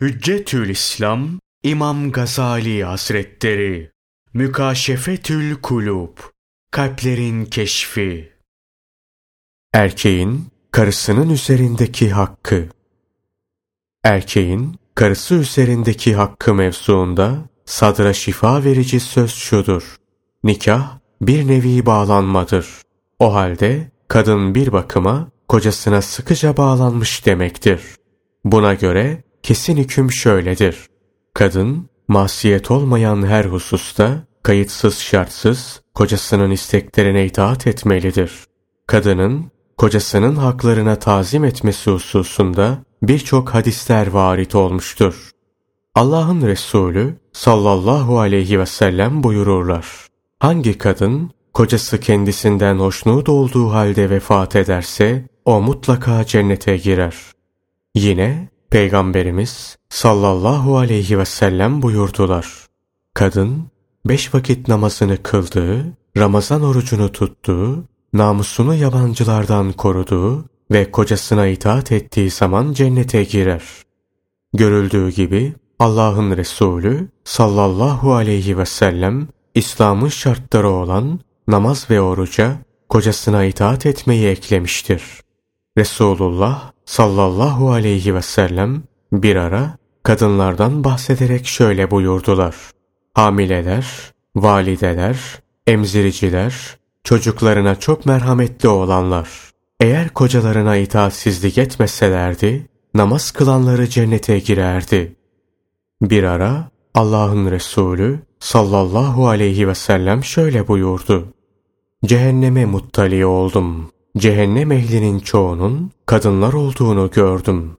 Hüccetül İslam İmam Gazali Hazretleri Mükaşefetül Kulub Kalplerin Keşfi Erkeğin karısının üzerindeki hakkı Erkeğin karısı üzerindeki hakkı mevzuunda sadra şifa verici söz şudur. Nikah bir nevi bağlanmadır. O halde kadın bir bakıma kocasına sıkıca bağlanmış demektir. Buna göre kesin hüküm şöyledir. Kadın, masiyet olmayan her hususta kayıtsız şartsız kocasının isteklerine itaat etmelidir. Kadının, kocasının haklarına tazim etmesi hususunda birçok hadisler varit olmuştur. Allah'ın Resulü sallallahu aleyhi ve sellem buyururlar. Hangi kadın kocası kendisinden hoşnut olduğu halde vefat ederse o mutlaka cennete girer. Yine Peygamberimiz sallallahu aleyhi ve sellem buyurdular. Kadın beş vakit namazını kıldığı, Ramazan orucunu tuttuğu, namusunu yabancılardan koruduğu ve kocasına itaat ettiği zaman cennete girer. Görüldüğü gibi Allah'ın Resulü sallallahu aleyhi ve sellem İslam'ın şartları olan namaz ve oruca kocasına itaat etmeyi eklemiştir. Resulullah sallallahu aleyhi ve sellem bir ara kadınlardan bahsederek şöyle buyurdular. Hamileler, valideler, emziriciler, çocuklarına çok merhametli olanlar. Eğer kocalarına itaatsizlik etmeselerdi, namaz kılanları cennete girerdi. Bir ara Allah'ın Resulü sallallahu aleyhi ve sellem şöyle buyurdu. Cehenneme muttali oldum. Cehennem ehlinin çoğunun kadınlar olduğunu gördüm.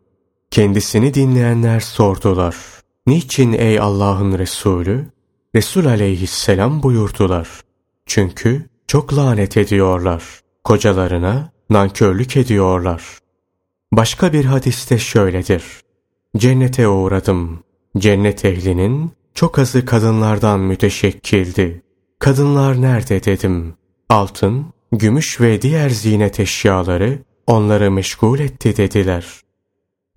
Kendisini dinleyenler sordular. Niçin ey Allah'ın Resulü? Resul aleyhisselam buyurdular. Çünkü çok lanet ediyorlar. Kocalarına nankörlük ediyorlar. Başka bir hadiste şöyledir. Cennete uğradım. Cennet ehlinin çok azı kadınlardan müteşekkildi. Kadınlar nerede dedim. Altın, gümüş ve diğer ziynet eşyaları onları meşgul etti dediler.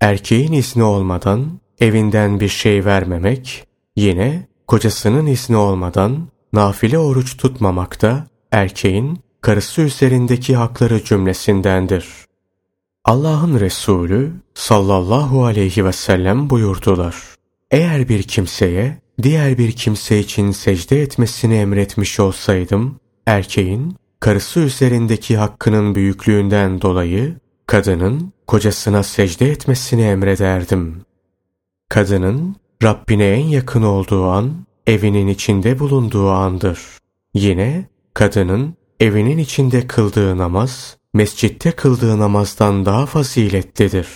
Erkeğin izni olmadan evinden bir şey vermemek, yine kocasının izni olmadan nafile oruç tutmamak da erkeğin karısı üzerindeki hakları cümlesindendir. Allah'ın Resulü sallallahu aleyhi ve sellem buyurdular. Eğer bir kimseye diğer bir kimse için secde etmesini emretmiş olsaydım, erkeğin karısı üzerindeki hakkının büyüklüğünden dolayı kadının kocasına secde etmesini emrederdim. Kadının Rabbine en yakın olduğu an evinin içinde bulunduğu andır. Yine kadının evinin içinde kıldığı namaz mescitte kıldığı namazdan daha faziletlidir.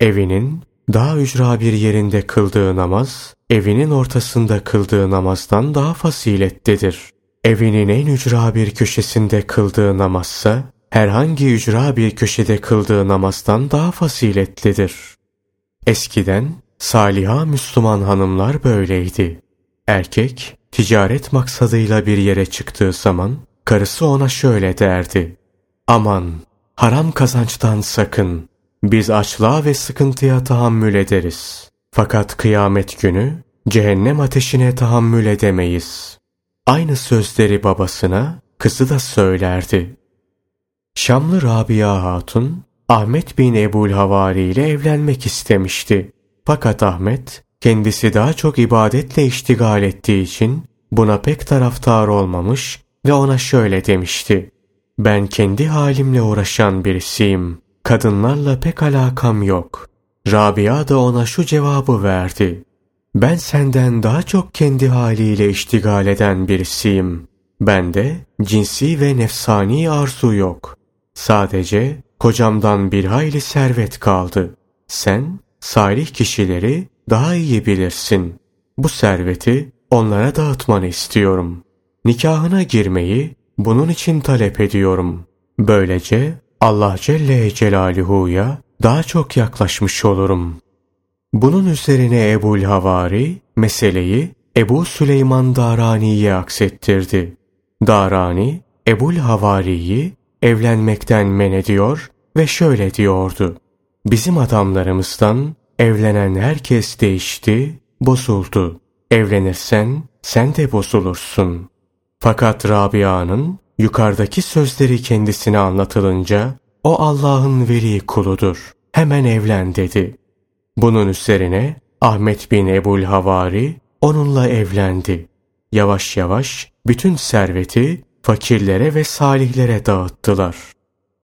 Evinin daha ücra bir yerinde kıldığı namaz evinin ortasında kıldığı namazdan daha faziletlidir. Evinin en ücra bir köşesinde kıldığı namazsa, herhangi ücra bir köşede kıldığı namazdan daha faziletlidir. Eskiden saliha Müslüman hanımlar böyleydi. Erkek ticaret maksadıyla bir yere çıktığı zaman karısı ona şöyle derdi. Aman haram kazançtan sakın. Biz açlığa ve sıkıntıya tahammül ederiz. Fakat kıyamet günü cehennem ateşine tahammül edemeyiz.'' Aynı sözleri babasına kızı da söylerdi. Şamlı Rabia Hatun, Ahmet bin Ebul Havari ile evlenmek istemişti. Fakat Ahmet, kendisi daha çok ibadetle iştigal ettiği için buna pek taraftar olmamış ve ona şöyle demişti. Ben kendi halimle uğraşan birisiyim. Kadınlarla pek alakam yok. Rabia da ona şu cevabı verdi. Ben senden daha çok kendi haliyle iştigal eden birisiyim. Bende cinsi ve nefsani arzu yok. Sadece kocamdan bir hayli servet kaldı. Sen salih kişileri daha iyi bilirsin. Bu serveti onlara dağıtmanı istiyorum. Nikahına girmeyi bunun için talep ediyorum. Böylece Allah Celle Celaluhu'ya daha çok yaklaşmış olurum. Bunun üzerine Ebul Havari meseleyi Ebu Süleyman Darani'ye aksettirdi. Darani, Ebul Havari'yi evlenmekten men ediyor ve şöyle diyordu. Bizim adamlarımızdan evlenen herkes değişti, bozuldu. Evlenirsen sen de bozulursun. Fakat Rabia'nın yukarıdaki sözleri kendisine anlatılınca o Allah'ın veli kuludur. Hemen evlen dedi. Bunun üzerine Ahmet bin Ebul Havari onunla evlendi. Yavaş yavaş bütün serveti fakirlere ve salihlere dağıttılar.